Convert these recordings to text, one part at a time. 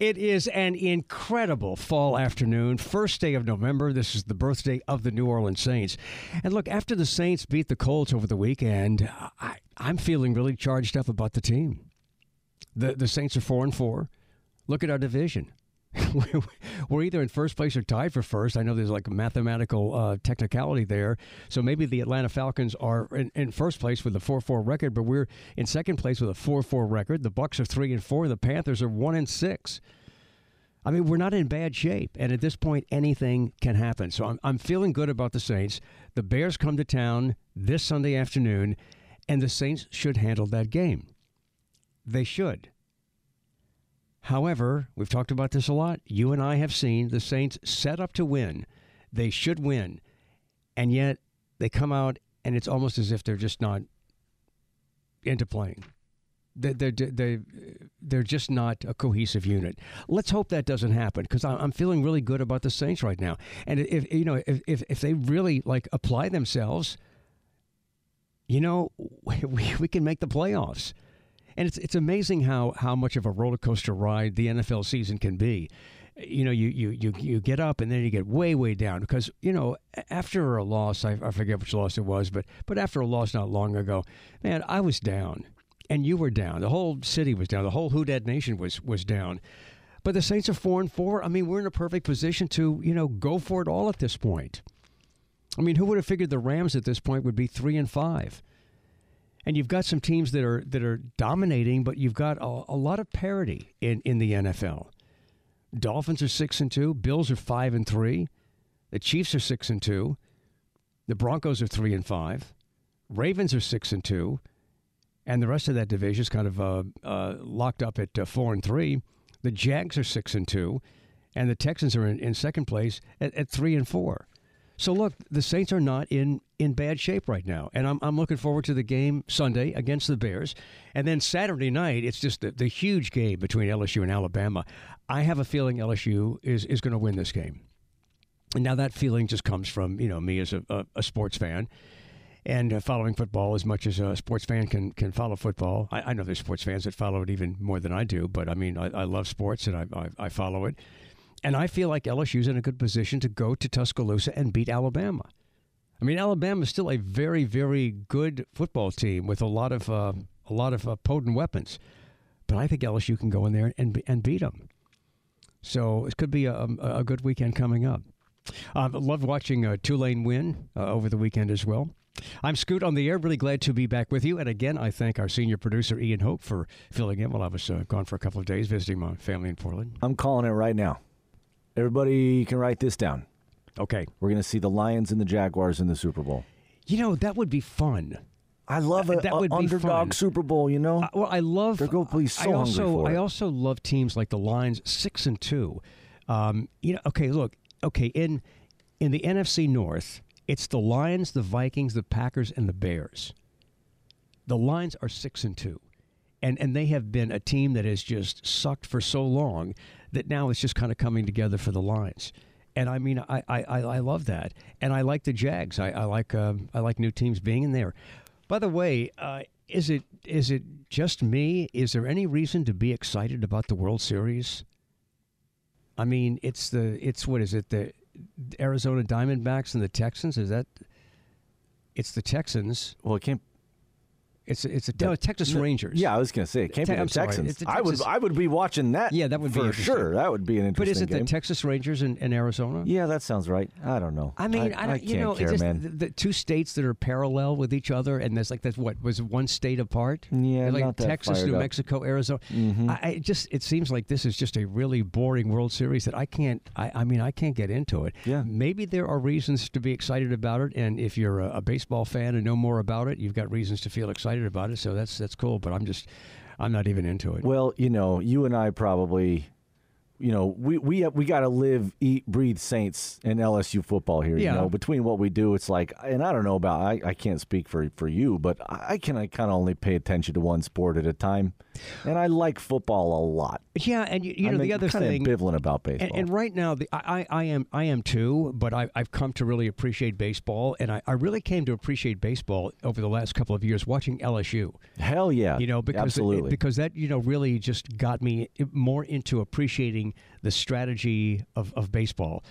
It is an incredible fall afternoon, first day of November. This is the birthday of the New Orleans Saints. And look, after the Saints beat the Colts over the weekend, I, am feeling really charged up about the team. The, the Saints are 4 and 4. Look at our division. We're either in first place or tied for first. I know there's like a mathematical uh, technicality there. So maybe the Atlanta Falcons are in, in first place with a 4-4 record, but we're in second place with a 4-4 record. The Bucs are 3 and 4, the Panthers are 1 and 6. I mean, we're not in bad shape, and at this point, anything can happen. So I'm, I'm feeling good about the Saints. The Bears come to town this Sunday afternoon, and the Saints should handle that game. They should. However, we've talked about this a lot. You and I have seen the Saints set up to win. They should win. And yet they come out and it's almost as if they're just not into playing. They're, they're, they're, just not a cohesive unit. Let's hope that doesn't happen because I'm feeling really good about the Saints right now. And if you know if, if, if they really like apply themselves, you know, we, we can make the playoffs. And it's it's amazing how how much of a roller coaster ride the NFL season can be. You know, you, you, you, you get up and then you get way, way down because, you know, after a loss, I, I forget which loss it was, but but after a loss not long ago, man, I was down and you were down. The whole city was down. The whole Who Nation was was down. But the Saints are four and four. I mean, we're in a perfect position to, you know, go for it all at this point. I mean, who would have figured the Rams at this point would be three and five? And you've got some teams that are that are dominating, but you've got a, a, lot of parity in, in the NFL. Dolphins are six and two, Bills are five and three, the Chiefs are six and two, the Broncos are three and five, Ravens are six and two, and the rest of that division is kind of uh, uh, locked up at uh, four and three. The Jags are six and two, and the Texans are in, in second place at, at three and four. So look, the Saints are not in in bad shape right now, and I'm I'm looking forward to the game Sunday against the Bears, and then Saturday night it's just the, the huge game between LSU and Alabama. I have a feeling LSU is is going to win this game, and now that feeling just comes from you know me as a, a, a sports fan. And uh, following football as much as a sports fan can can follow football, I, I, know there's sports fans that follow it even more than I do. But I mean, I, I love sports and I, I, I follow it. And I feel like LSU's in a good position to go to Tuscaloosa and beat Alabama. I mean, Alabama is still a very, very good football team with a lot of uh, a lot of uh, potent weapons, but I think LSU can go in there and and beat them. So it could be a, a good weekend coming up. I uh, love watching uh, Tulane win uh, over the weekend as well. I'm Scoot on the air. Really glad to be back with you. And again, I thank our senior producer, Ian Hope, for filling in while I was uh, gone for a couple of days visiting my family in Portland. I'm calling it right now. Everybody can write this down. Okay. We're going to see the Lions and the Jaguars in the Super Bowl. You know, that would be fun. I love a, that would a underdog fun. Super Bowl. You know, uh, well, I love. They're going to be so I also, I also love teams like the Lions, six and two. Um, you know, okay, look, okay, in in the NFC North, it's the Lions, the Vikings, the Packers, and the Bears. The Lions are six and two, and and they have been a team that has just sucked for so long that now it's just kind of coming together for the Lions. And I mean, I, I, I love that, and I like the Jags. I, I like uh, I like new teams being in there. By the way, uh, is it is it just me? Is there any reason to be excited about the World Series? I mean, it's the it's what is it the Arizona Diamondbacks and the Texans? Is that it's the Texans. Well, it can't. It's it's a no, Texas Rangers. Yeah, I was going to say it can't Te- be the I'm sorry, Texans. it's I would Texas- I would be watching that. Yeah, that would be for interesting. sure. That would be an interesting. but is it game. the Texas Rangers in, in Arizona? yeah, that sounds right. I don't know. I mean, I, don't, you can't know, care, it's just man. The, the two states that are parallel with each other, and there's like that's what was one state apart. Yeah, like not that Texas, fired New up. Mexico, Arizona. Mhm. I, I just it seems like this is just a really boring World Series that I can't. I, I mean, I can't get into it. Yeah. maybe there are reasons to be excited about it, and if you're a, a baseball fan and know more about it, you've got reasons to feel excited about it. So that's that's cool. But I'm just, I'm not even into it. Well, you know, you and I probably, you know, we we we got to live, eat, breathe Saints and LSU football here. Yeah. You know, between what we do, it's like, and I don't know about, I, I can't speak for for you, but I can I kind of only pay attention to one sport at a time, and I like football a lot. Yeah, and you, you know I'm the other kind thing. of ambivalent about baseball. And, and right now, the, I, I am I am too, but I, I've come to really appreciate baseball, and I, I really came to appreciate baseball over the last couple of years watching LSU. Hell yeah, You know, because absolutely. because that you know really just got me more into appreciating the strategy of, of baseball.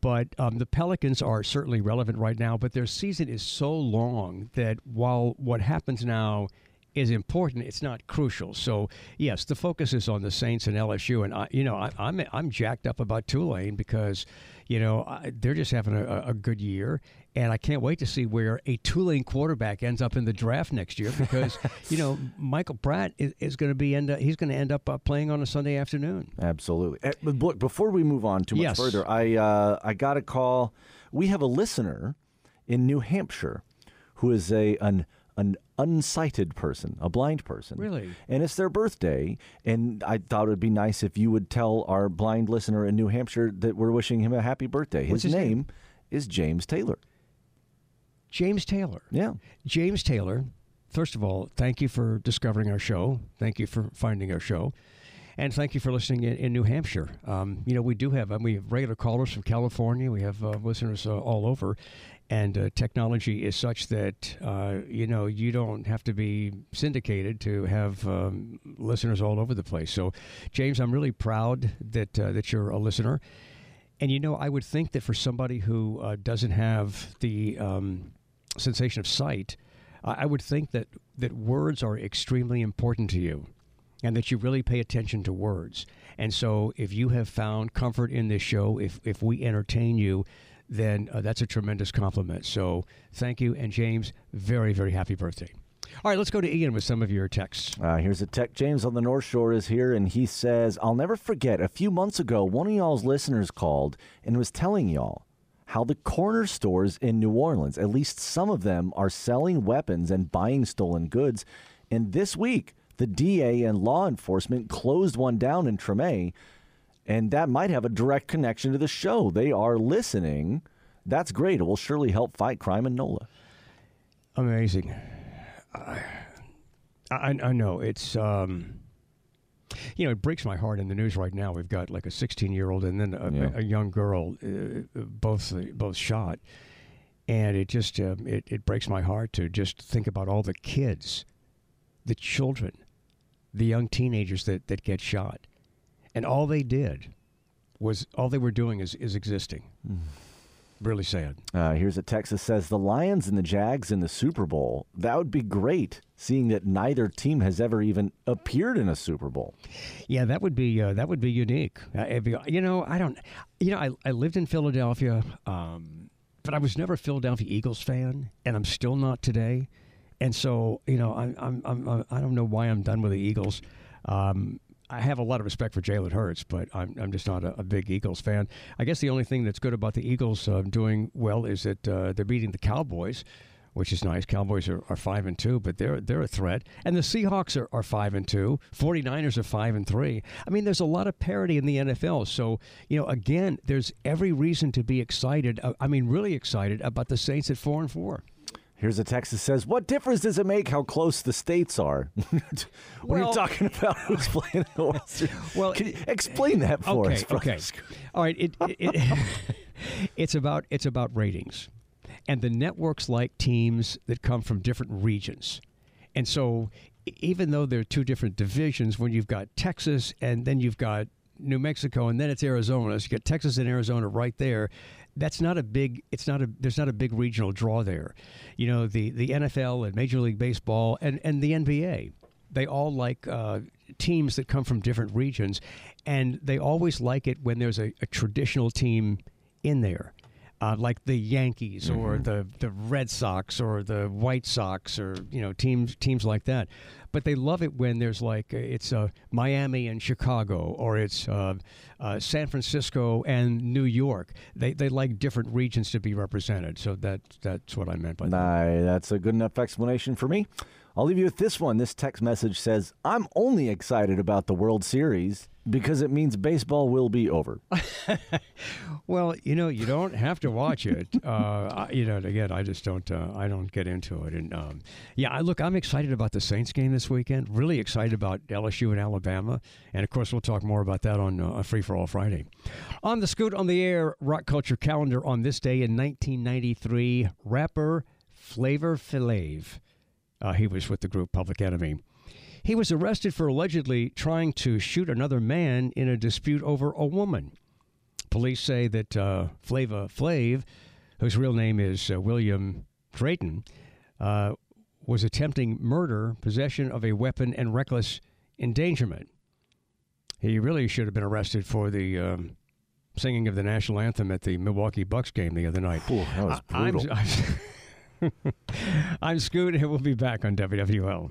But um, the Pelicans are certainly relevant right now, but their season is so long that while what happens now is important, it's not crucial. So yes, the focus is on the Saints and LSU, and I, you know I, I'm I'm jacked up about Tulane because you know I, they're just having a, a good year, and I can't wait to see where a Tulane quarterback ends up in the draft next year because you know Michael Pratt is, is going to be end up, he's going to end up uh, playing on a Sunday afternoon. Absolutely. Eh, But look, before we move on too much Yes. further, I uh, I got a call. We have a listener in New Hampshire who is a an an unsighted person, a blind person. Really? And it's their birthday, and I thought it would be nice if you would tell our blind listener in New Hampshire that we're wishing him a happy birthday. His, his name? is James Taylor. James Taylor. Yeah. James Taylor, first of all, thank you for discovering our show. Thank you for finding our show. And thank you for listening in, in New Hampshire. Um, you know, we do have, um, we have regular callers from California. We have uh, listeners uh, all over. And uh, technology is such that, uh, you know, you don't have to be syndicated to have um, listeners all over the place. So, James, I'm really proud that, uh, that you're a listener. And, you know, I would think that for somebody who uh, doesn't have the um, sensation of sight, I I would think that, that words are extremely important to you and that you really pay attention to words. And so if you have found comfort in this show, if, if we entertain you, then uh, that's a tremendous compliment. So thank you. And James, very, very happy birthday. All right, let's go to Ian with some of your texts. Uh, here's a tech. James on the North Shore is here, and he says, I'll never forget a few months ago, one of y'all's listeners called and was telling y'all how the corner stores in New Orleans, at least some of them, are selling weapons and buying stolen goods. And this week, the DA and law enforcement closed one down in Treme, and that might have a direct connection to the show. They are listening. That's great. It will surely help fight crime in NOLA. Amazing. I, I, I know it's um, you know it breaks my heart in the news right now. We've got like a 16 year old and then a, Yeah. a young girl, uh, both both shot, and it just um, it it breaks my heart to just think about all the kids, the children, the young teenagers that that get shot, and all they did was all they were doing is is existing. Really sad. Uh, here's a text that says the Lions and the Jags in the Super Bowl. That would be great, seeing that neither team has ever even appeared in a Super Bowl. Yeah, that would be uh, that would be unique. Uh, be- you know, I don't. You know, I, I lived in Philadelphia, um, but I was never a Philadelphia Eagles fan, and I'm still not today. And so, you know, I'm, I'm, I'm I don't know why I'm done with the Eagles. Um, I have a lot of respect for Jalen Hurts, but I'm, I'm just not a, a big Eagles fan. I guess the only thing that's good about the Eagles uh, doing well is that uh, they're beating the Cowboys, which is nice. Cowboys are, are five and two, but they're they're a threat. And the Seahawks are, are five and two. 49ers are five and three. I mean, there's a lot of parity in the NFL. So, you know, again, there's every reason to be excited. uh, I mean, really excited about the Saints at four and four. Here's a text that says, "What difference does it make how close the states are?" when Well- you're talking about who's playing in the Series. Well, Can you explain that for okay, us. okay. All right, it, it, it it's about it's about ratings, and the networks like teams that come from different regions, and so even though they're two different divisions, when you've got Texas and then you've got New Mexico and then it's Arizona, so you got Texas and Arizona right there. That's not a big it's not a there's not a big regional draw there. You know the the nfl and major league baseball and and the nba they all like uh, teams that come from different regions and they always like it when there's a, a traditional team in there uh, like the Yankees or Mm-hmm. the, the Red Sox or the White Sox or you know teams teams like that. But they love it when there's like uh, it's uh, Miami and Chicago or it's uh, uh, San Francisco and New York. They they like different regions to be represented. So that that's what I meant by that. Nah, that's a good enough explanation for me. I'll leave you with this one. This text message says, I'm only excited about the World Series because it means baseball will be over. Well, you know, you don't have to watch it. Uh, I- you know, again, I just don't. Uh, I don't get into it. And um, yeah, I, look, I'm excited about the Saints game this weekend. Really excited about LSU and Alabama. And of course, we'll talk more about that on uh, Free for All Friday. On the Scoot on the Air Rock Culture calendar on this day in 1993, rapper Flavor Flav. Uh, he was with the group Public Enemy. He was arrested for allegedly trying to shoot another man in a dispute over a woman. Police say that uh, Flavor Flav, whose real name is uh, William Drayton, uh, was attempting murder, possession of a weapon, and reckless endangerment. He really should have been arrested for the um, singing of the national anthem at the Milwaukee Bucks game the other night. Ooh, that was I- I'm- brutal. I'm, I'm Scoot, and we'll be back on WWL.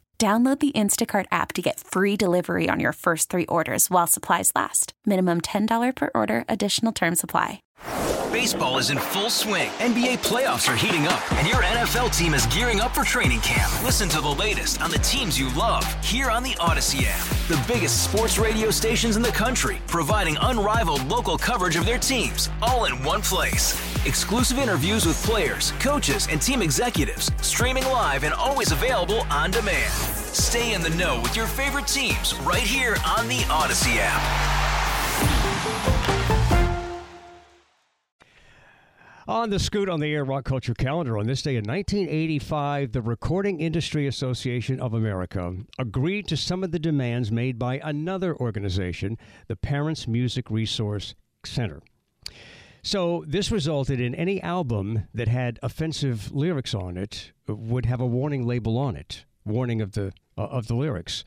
Download the Instacart app to get free delivery on your first three orders while supplies last. Minimum $10 per order, additional term supply. Baseball is in full swing. NBA playoffs are heating up, and your NFL team is gearing up for training camp. Listen to the latest on the teams you love here on the Odyssey app. The biggest sports radio stations in the country, providing unrivaled local coverage of their teams, all in one place. Exclusive interviews with players, coaches, and team executives, streaming live and always available on demand. Stay in the know with your favorite teams right here on the Odyssey app. On the Scoot on the Air Rock Culture calendar on this day in 1985, the Recording Industry Association of America agreed to some of the demands made by another organization, the Parents Music Resource Center. So this resulted in any album that had offensive lyrics on it would have a warning label on it, warning of the uh, of the lyrics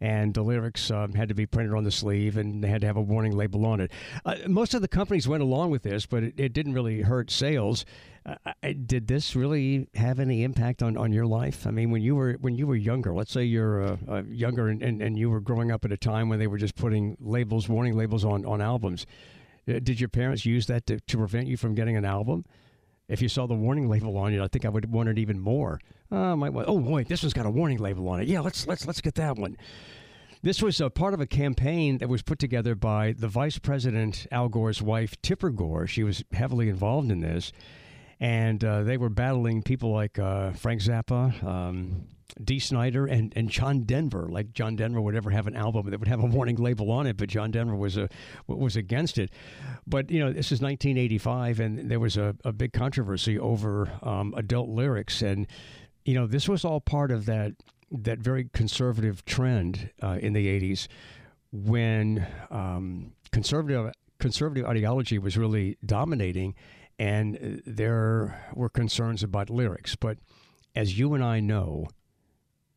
and the lyrics um, had to be printed on the sleeve and they had to have a warning label on it. Uh, most of the companies went along with this, but it, it didn't really hurt sales. Uh, I- did this really have any impact on, on your life? I mean, when you were when you were younger, let's say you're uh, uh, younger and, and, and you were growing up at a time when they were just putting labels, warning labels on, on albums. Uh, Did your parents use that to, to prevent you from getting an album? If you saw the warning label on it, I think I would want it even more. Uh, oh wait, this one's got a warning label on it. Yeah, let's let's let's get that one. This was a part of a campaign that was put together by the Vice President Al Gore's wife, Tipper Gore. She was heavily involved in this, and uh, they were battling people like uh, Frank Zappa, um, Dee Snider, and, and John Denver. Like John Denver would ever have an album that would have a warning label on it, but John Denver was a was against it. But you know, this is 1985, and there was a, a big controversy over um, adult lyrics, and you know, this was all part of that that very conservative trend uh, in the 80s when um, conservative conservative ideology was really dominating and uh, there were concerns about lyrics but as you and I know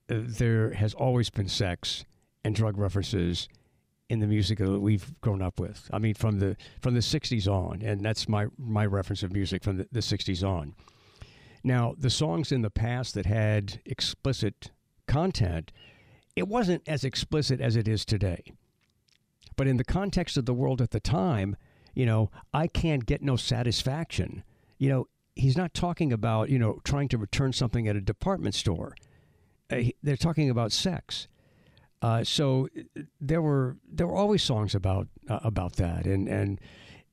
there has always been sex and drug references in the music that we've grown up with. I mean, from the from the '60s on, and that's my my reference of music from the, the '60s on. Now, the songs in the past that had explicit content, it wasn't as explicit as it is today. But in the context of the world at the time, you know, I can't get no satisfaction. You know, he's not talking about, you know, trying to return something at a department store. Uh, he- they're talking about sex. Uh, so there were there were always songs about uh, about that, and and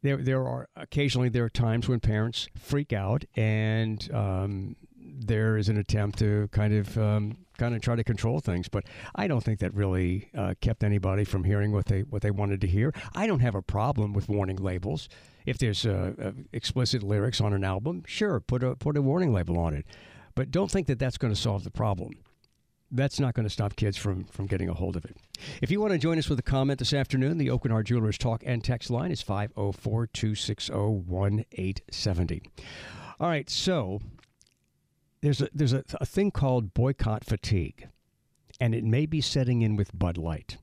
there there are occasionally there are times when parents freak out and um, there is an attempt to kind of um, kind of try to control things. But I don't think that really uh, kept anybody from hearing what they what they wanted to hear. I don't have a problem with warning labels. If there's uh, uh, explicit lyrics on an album, sure, put a put a warning label on it. But don't think that that's going to solve the problem that's not going to stop kids from, from getting a hold of it. If you want to join us with a comment this afternoon, the Hart Jewelers talk and text line is 504 260 1870. All right, so there's a, there's a, a thing called boycott fatigue, and it may be setting in with Bud Light.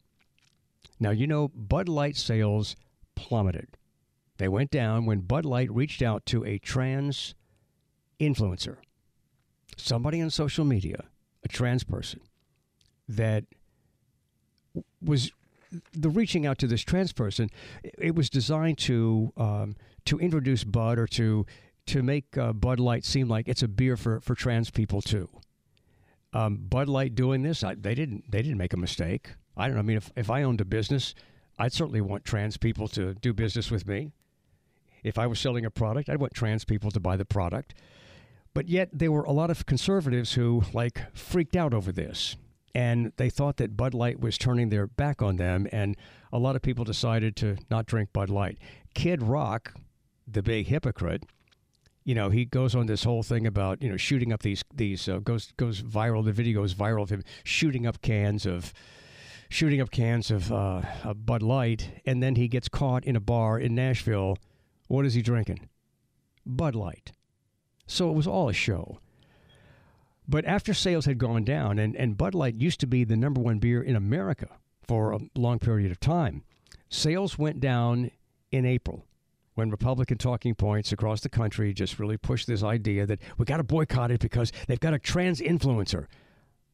Now, you know, Bud Light sales plummeted. They went down when Bud Light reached out to a trans influencer, somebody on social media a trans person that was the reaching out to this trans person. It was designed to um, to introduce Bud or to to make uh, Bud Light seem like it's a beer for, for trans people too. Um, Bud Light doing this, I, they didn't they didn't make a mistake. I don't know. I mean, if, if I owned a business, I'd certainly want trans people to do business with me. If I was selling a product, I'd want trans people to buy the product. But yet there were a lot of conservatives who like freaked out over this. And they thought that Bud Light was turning their back on them, and a lot of people decided to not drink Bud Light. Kid Rock, the big hypocrite, you know, he goes on this whole thing about you know shooting up these these uh, goes goes viral. The video goes viral of him shooting up cans of shooting up cans of, uh, of Bud Light, and then he gets caught in a bar in Nashville. What is he drinking? Bud Light. So it was all a show. But after sales had gone down, and, and Bud Light used to be the number one beer in America for a long period of time, sales went down in April when Republican talking points across the country just really pushed this idea that we got to boycott it because they've got a trans influencer.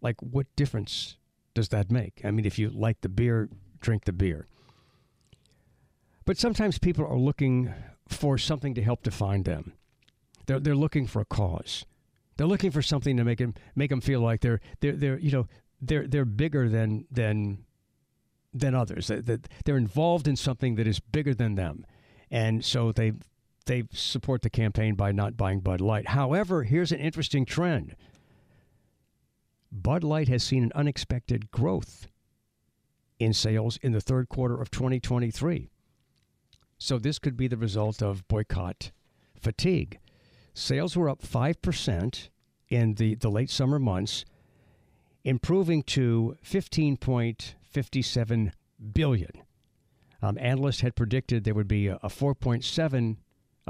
Like, what difference does that make? I mean, if you like the beer, drink the beer. But sometimes people are looking for something to help define them. They're they're looking for a cause. They're looking for something to make them make them feel like they're they're they're you know they're they're bigger than than than others. That they're involved in something that is bigger than them, and so they they support the campaign by not buying Bud Light. However, here's an interesting trend. Bud Light has seen an unexpected growth in sales in the third quarter of 2023. So this could be the result of boycott fatigue. Sales were up 5% in the, the late summer months, improving to 15.57 billion. Um, analysts had predicted there would be a, a 4.7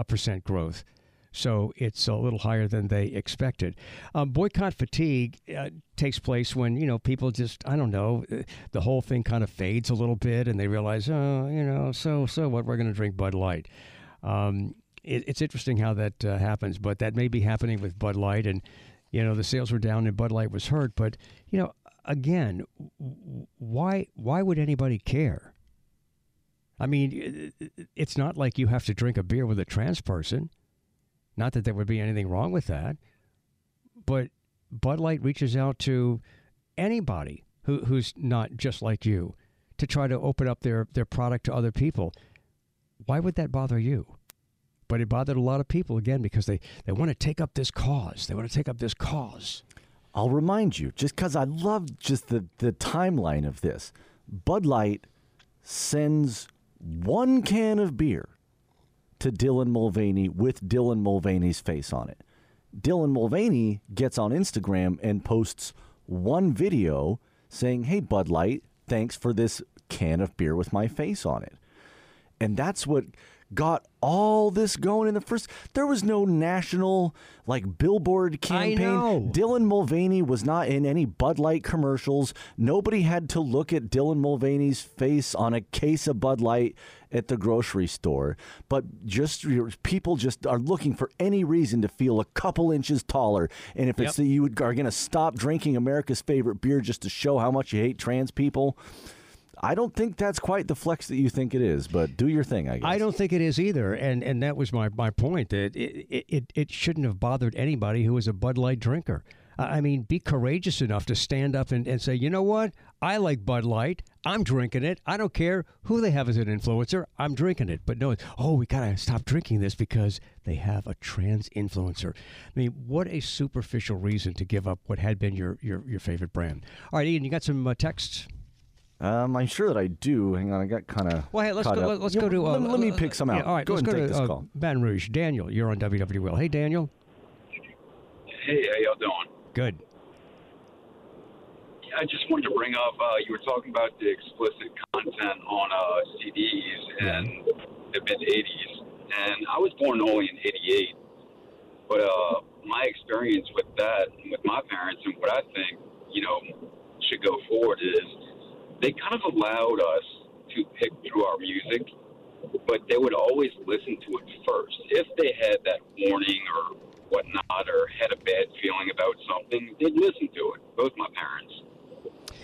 percent growth, so it's a little higher than they expected. Um, boycott fatigue uh, takes place when you know people just I don't know uh, the whole thing kind of fades a little bit, and they realize oh you know so so what we're going to drink Bud Light. Um, it, it's interesting how that uh, happens, but that may be happening with Bud Light, and you know the sales were down and Bud Light was hurt. But you know, again, why why would anybody care? I mean, it's not like you have to drink a beer with a trans person. Not that there would be anything wrong with that, but Bud Light reaches out to anybody who, who's not just like you to try to open up their, their product to other people. Why would that bother you? But it bothered a lot of people again because they, they want to take up this cause. They want to take up this cause. I'll remind you, just because I love just the, the timeline of this. Bud Light sends one can of beer to Dylan Mulvaney with Dylan Mulvaney's face on it. Dylan Mulvaney gets on Instagram and posts one video saying, Hey, Bud Light, thanks for this can of beer with my face on it. And that's what got all this going in the first. There was no national like billboard campaign. Dylan Mulvaney was not in any Bud Light commercials. Nobody had to look at Dylan Mulvaney's face on a case of Bud Light at the grocery store. But just people just are looking for any reason to feel a couple inches taller. And if yep. it's that you are going to stop drinking America's favorite beer just to show how much you hate trans people I don't think that's quite the flex that you think it is, but do your thing, I guess. I don't think it is either, and and that was my, my point that it, it, it shouldn't have bothered anybody who was a Bud Light drinker. I mean, be courageous enough to stand up and, and say, you know what? I like Bud Light. I'm drinking it. I don't care who they have as an influencer. I'm drinking it. But no, oh, we got to stop drinking this because they have a trans influencer. I mean, what a superficial reason to give up what had been your, your, your favorite brand. All right, Ian, you got some uh, texts? Um, I'm sure that I do. Hang on, I got kind of. Well, hey, let's go. Up. Let's go to. Uh, let, let, me pick some out. Yeah, all right, go let's and go take to this uh, call. Baton Rouge. Daniel, you're on WW Will. Hey, Daniel. Hey, how y'all doing? Good. I just wanted to bring up. Uh, you were talking about the explicit content on uh, CDs and the mid '80s, and I was born only in '88. But uh, my experience with that, with my parents, and what I think, you know, should go forward is they kind of allowed us to pick through our music, but they would always listen to it first. If they had that warning or whatnot, or had a bad feeling about something, they'd listen to it. Both my parents,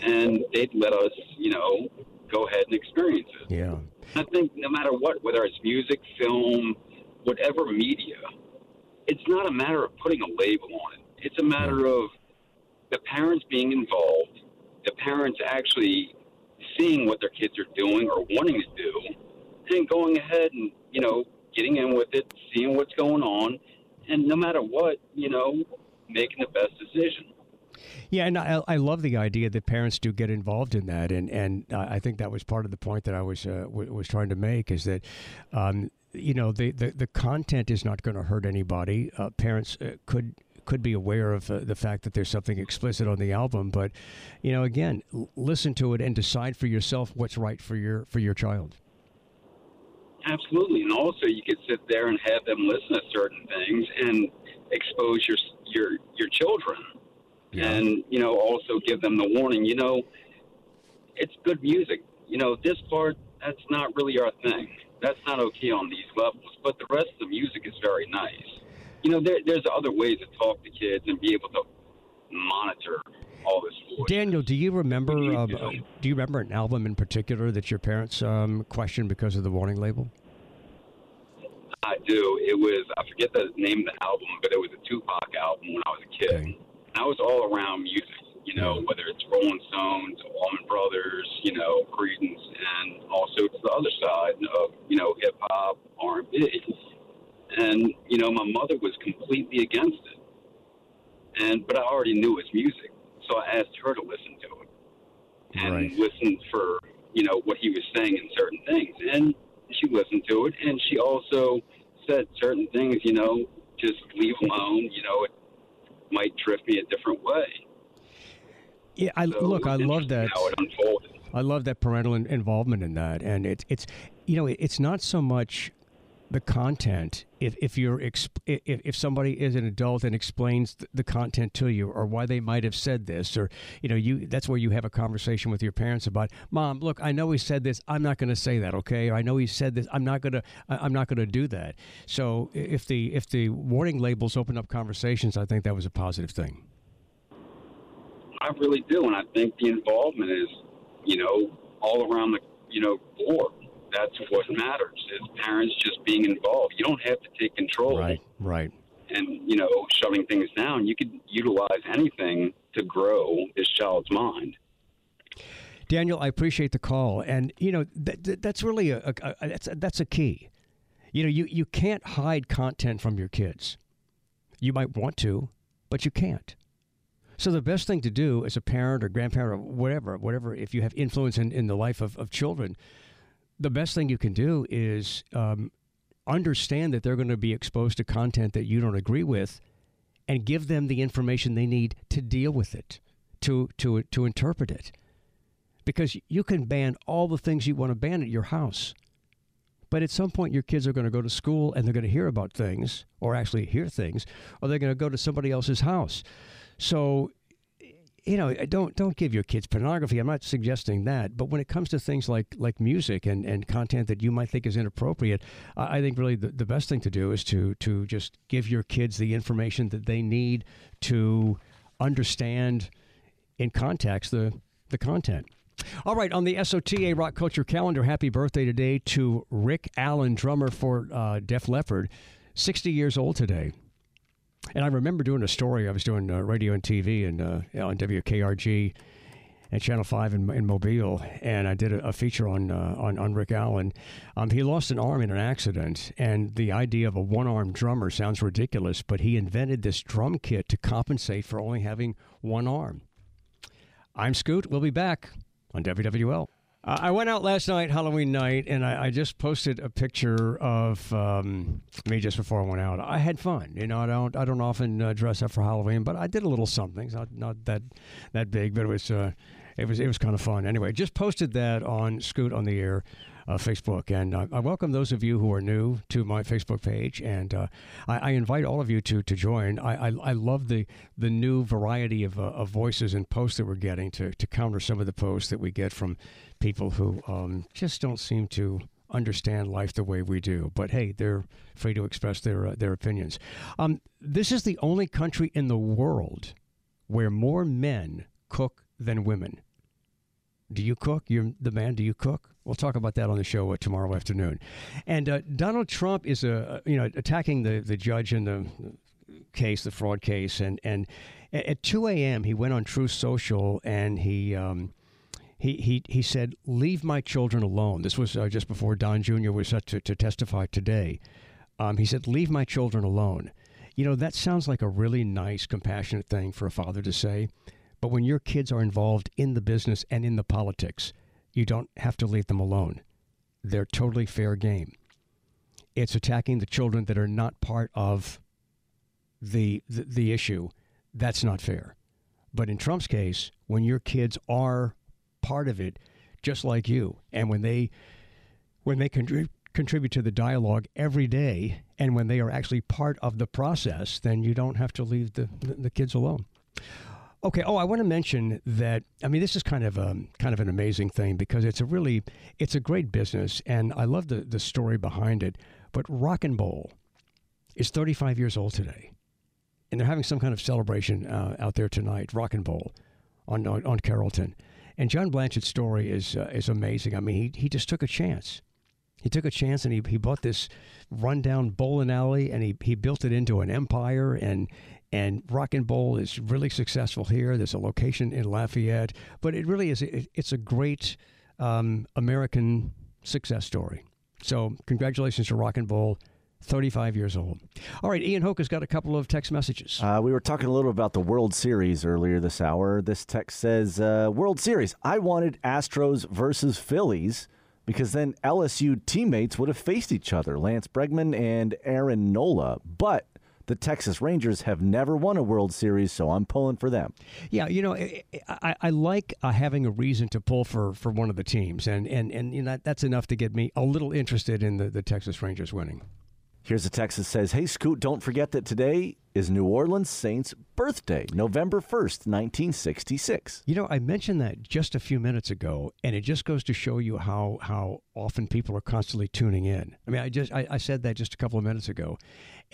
and they'd let us, you know, go ahead and experience it. Yeah. I think no matter what, whether it's music, film, whatever media, it's not a matter of putting a label on it. It's a matter of the parents being involved, the parents actually seeing what their kids are doing or wanting to do, and going ahead and, you know, getting in with it, seeing what's going on, and no matter what, you know, making the best decision. Yeah, and I, I love the idea that parents do get involved in that, and and I think that was part of the point that I was uh, w- was trying to make is that, um, you know, the, the the content is not going to hurt anybody. Uh, parents uh, could could be aware of uh, the fact that there's something explicit on the album, but you know, again, l- listen to it and decide for yourself what's right for your for your child. Absolutely, and also you could sit there and have them listen to certain things and expose your your your children, and you know also give them the warning. You know, it's good music. You know, this part that's not really our thing. That's not okay on these levels, but the rest of the music is very nice. You know, there, there's other ways to talk to kids and be able to monitor all this. Voice. Daniel, do you remember? Um, do. uh, you remember an album in particular that your parents um, questioned because of the warning label? I do. It was I forget the name of the album, but it was a Tupac album when I was a kid. Okay. And I was all around music, you know, whether it's Rolling Stones, Allman Brothers, you know, Creedence, and also to the other side of you know hip hop, R and B. And you know, my mother was completely against it, and but I already knew his music, so I asked her to listen to it and Right. listen for you know what he was saying in certain things, and she listened to it, and she also said certain things, you know, just leave alone, you know, it might drift me a different way. Yeah, I So look. I love that. How it unfolded. I love that parental in- involvement in that, and it's it's you know it's not so much the content. If if you're if if somebody is an adult and explains th- the content to you or why they might have said this, or you know you that's where you have a conversation with your parents about, mom, look, I know he said this. I'm not going to say that, okay? Or I know he said this. I'm not going to I'm not going to do that. So if the if the warning labels open up conversations, I think that was a positive thing. I really do, and I think the involvement is, you know, all around the, you know, board. That's what matters is parents just being involved. You don't have to take control Right, right. and you know shoving things down. You could utilize anything to grow this child's mind. Daniel, I appreciate the call, and you know that, that- that's really a, a, a that's a, that's a key. You know, you you can't hide content from your kids. You might want to, but you can't. So the best thing to do as a parent or grandparent or whatever, whatever, if you have influence in, in the life of, of children, the best thing you can do is um, understand that they're going to be exposed to content that you don't agree with, and give them the information they need to deal with it, to to to interpret it because you can ban all the things you want to ban at your house. But at some point, your kids are going to go to school and they're going to hear about things, or actually hear things, or they're going to go to somebody else's house. So, you know, don't don't give your kids pornography. I'm not suggesting that, but when it comes to things like like music and, and content that you might think is inappropriate, I I think really the, the best thing to do is to to just give your kids the information that they need to understand in context the the content. All right, on the SOTA Rock Culture calendar, happy birthday today to Rick Allen, drummer for uh, Def Leppard, 60 years old today. And I remember doing a story. I was doing uh, radio and TV and uh, on WKRG and Channel Five in, in Mobile, and I did a, a feature on, uh, on on Rick Allen. Um, he lost an arm in an accident, and the idea of a one-armed drummer sounds ridiculous, but he invented this drum kit to compensate for only having one arm. I'm Scoot. We'll be back on WWL. Uh, I went out last night, Halloween night, and I, I just posted a picture of um, me just before I went out. I had fun. You know, I don't I don't often uh, dress up for Halloween, but I did a little something. Not not that that big, but it was uh, it was it was kind of fun. Anyway, just posted that on Scoot on the Air uh, Facebook. And uh, I welcome those of you who are new to my Facebook page, and uh, I, I, invite all of you to to join. I, I, I love the the new variety of, uh, of voices and posts that we're getting to to counter some of the posts that we get from people who um, just don't seem to understand life the way we do. But hey, they're free to express their uh, their opinions. Um, this is the only country in the world where more men cook than women. Do you cook? You're the man. Do you cook? We'll talk about that on the show uh, tomorrow afternoon. And uh, Donald Trump is uh, you know attacking the, the judge in the case, the fraud case, and and at 2 a.m. he went on Truth Social and he. Um, he, he, he said, Leave my children alone. This was uh, just before Don Jr. was set to, to testify today. Um, he said, Leave my children alone. You know, that sounds like a really nice, compassionate thing for a father to say. But when your kids are involved in the business and in the politics, you don't have to leave them alone. They're totally fair game. It's attacking the children that are not part of the, the, the issue. That's not fair. But in Trump's case, when your kids are part of it, just like you, and when they when they contribute to the dialogue every day, and when they are actually part of the process, then you don't have to leave the, the kids alone. Okay. Oh, I want to mention that. I mean, this is kind of a kind of an amazing thing because it's a really it's a great business, and I love the the story behind it. But Rock and Bowl is 35 years old today, and they're having some kind of celebration uh, out there tonight. Rock and Bowl on on, on Carrollton, and John Blancher's story is uh, is amazing. I mean, he he just took a chance. He took a chance and he, he bought this rundown bowling alley and he, he built it into an empire and and Rock and Bowl is really successful here. There's a location in Lafayette, but it really is. It, it's a great um, American success story. So, congratulations to Rock and Bowl. 35 years old. All right, Ian Hoke has got a couple of text messages. Uh, we were talking a little about the World Series earlier this hour. This text says uh, World Series. I wanted Astros versus Phillies because then LSU teammates would have faced each other, Lance Bregman and Aaron Nola. But the Texas Rangers have never won a World Series, so I'm pulling for them. Yeah, you know, I, I like uh, having a reason to pull for, for one of the teams, and and and you know, that's enough to get me a little interested in the, the Texas Rangers winning. Here's a text that says, Hey, Scoot, don't forget that today is New Orleans Saints' birthday, November 1st, 1966. You know, I mentioned that just a few minutes ago, and it just goes to show you how, how often people are constantly tuning in. I mean, I just I, I said that just a couple of minutes ago.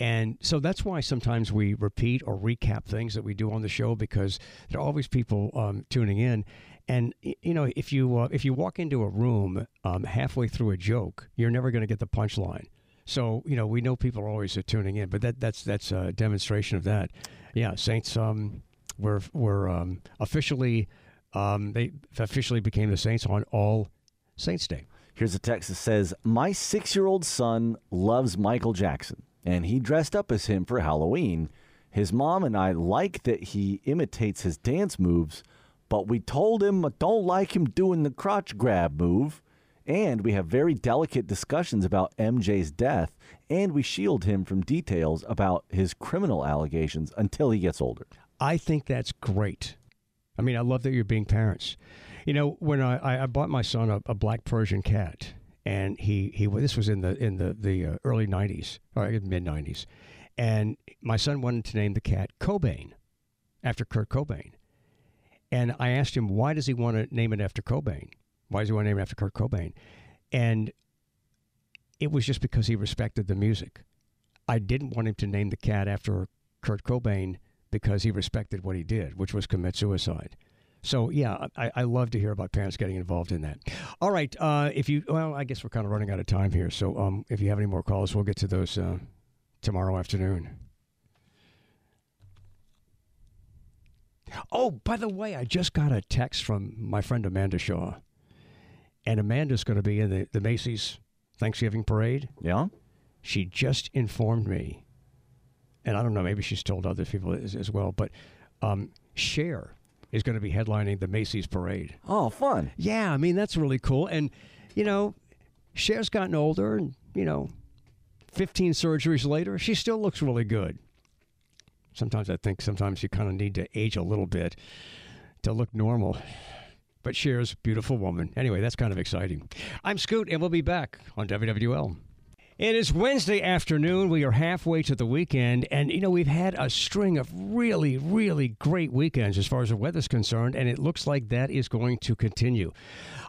And so that's why sometimes we repeat or recap things that we do on the show because there are always people um, tuning in. And you know, if you uh, if you walk into a room um, halfway through a joke, you're never going to get the punchline. So you know, we know people are always uh, tuning in, but that that's that's a demonstration of that. Yeah, Saints um, were were um, officially um, they officially became the Saints on All Saints Day. Here's a text that says, "My six-year-old son loves Michael Jackson, and he dressed up as him for Halloween. His mom and I like that he imitates his dance moves." But we told him I don't like him doing the crotch grab move. And we have very delicate discussions about MJ's death, and we shield him from details about his criminal allegations until he gets older. I think that's great. I mean, I love that you're being parents. You know, when I, I bought my son a, a black Persian cat, and he, he this was in the in the the uh, early '90s or mid '90s, and my son wanted to name the cat Cobain, after Kurt Cobain, and I asked him why does he want to name it after Cobain, why does he want to name it after Kurt Cobain? And it was just because he respected the music. I didn't want him to name the cat after Kurt Cobain because he respected what he did, which was commit suicide. So yeah, I, I love to hear about parents getting involved in that. All right, uh, if you well, I guess we're kind of running out of time here. So um, if you have any more calls, we'll get to those uh, tomorrow afternoon. Oh, by the way, I just got a text from my friend Amanda Shaw. And Amanda's going to be in the, the Macy's Thanksgiving parade. Yeah? She just informed me, and I don't know, maybe she's told other people as, as well, but um, Cher is going to be headlining the Macy's parade. Oh, fun. Yeah, I mean, that's really cool. And, you know, Cher's gotten older, and, you know, 15 surgeries later, she still looks really good. Sometimes I think sometimes you kind of need to age a little bit to look normal. But Cher's a beautiful woman. Anyway, that's kind of exciting. I'm Scoot, and we'll be back on WWL. It is Wednesday afternoon. We are halfway to the weekend, and you know, we've had a string of really, really great weekends as far as the weather's concerned, and it looks like that is going to continue.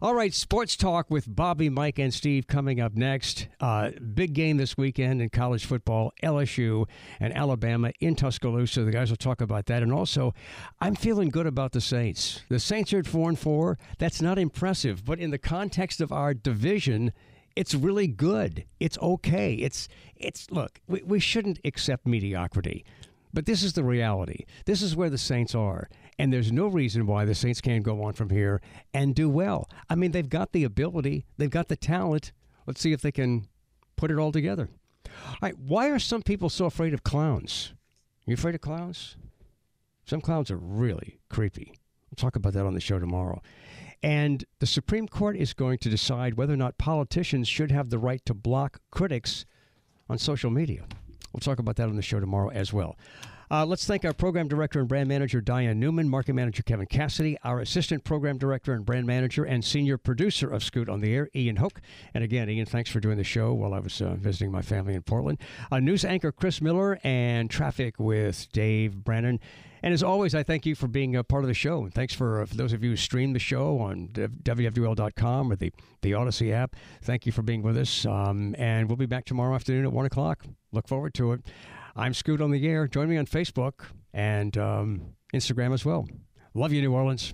All right, sports talk with Bobby, Mike, and Steve coming up next. Uh, big game this weekend in college football LSU and Alabama in Tuscaloosa. The guys will talk about that. And also, I'm feeling good about the Saints. The Saints are at 4 and 4. That's not impressive, but in the context of our division, it's really good. It's okay. It's it's look, we, we shouldn't accept mediocrity. But this is the reality. This is where the Saints are. And there's no reason why the Saints can't go on from here and do well. I mean, they've got the ability, they've got the talent. Let's see if they can put it all together. All right, why are some people so afraid of clowns? You afraid of clowns? Some clowns are really creepy. We'll talk about that on the show tomorrow. And the Supreme Court is going to decide whether or not politicians should have the right to block critics on social media. We'll talk about that on the show tomorrow as well. Uh, let's thank our program director and brand manager, Diane Newman, market manager, Kevin Cassidy, our assistant program director and brand manager, and senior producer of Scoot on the Air, Ian Hook. And again, Ian, thanks for doing the show while I was uh, visiting my family in Portland. Uh, news anchor, Chris Miller, and traffic with Dave Brennan. And as always, I thank you for being a part of the show. And thanks for, uh, for those of you who stream the show on WWL.com or the, the Audacy app. Thank you for being with us. Um, and we'll be back tomorrow afternoon at 1 o'clock. Look forward to it. I'm Scoot on the Air. Join me on Facebook and um, Instagram as well. Love you, New Orleans.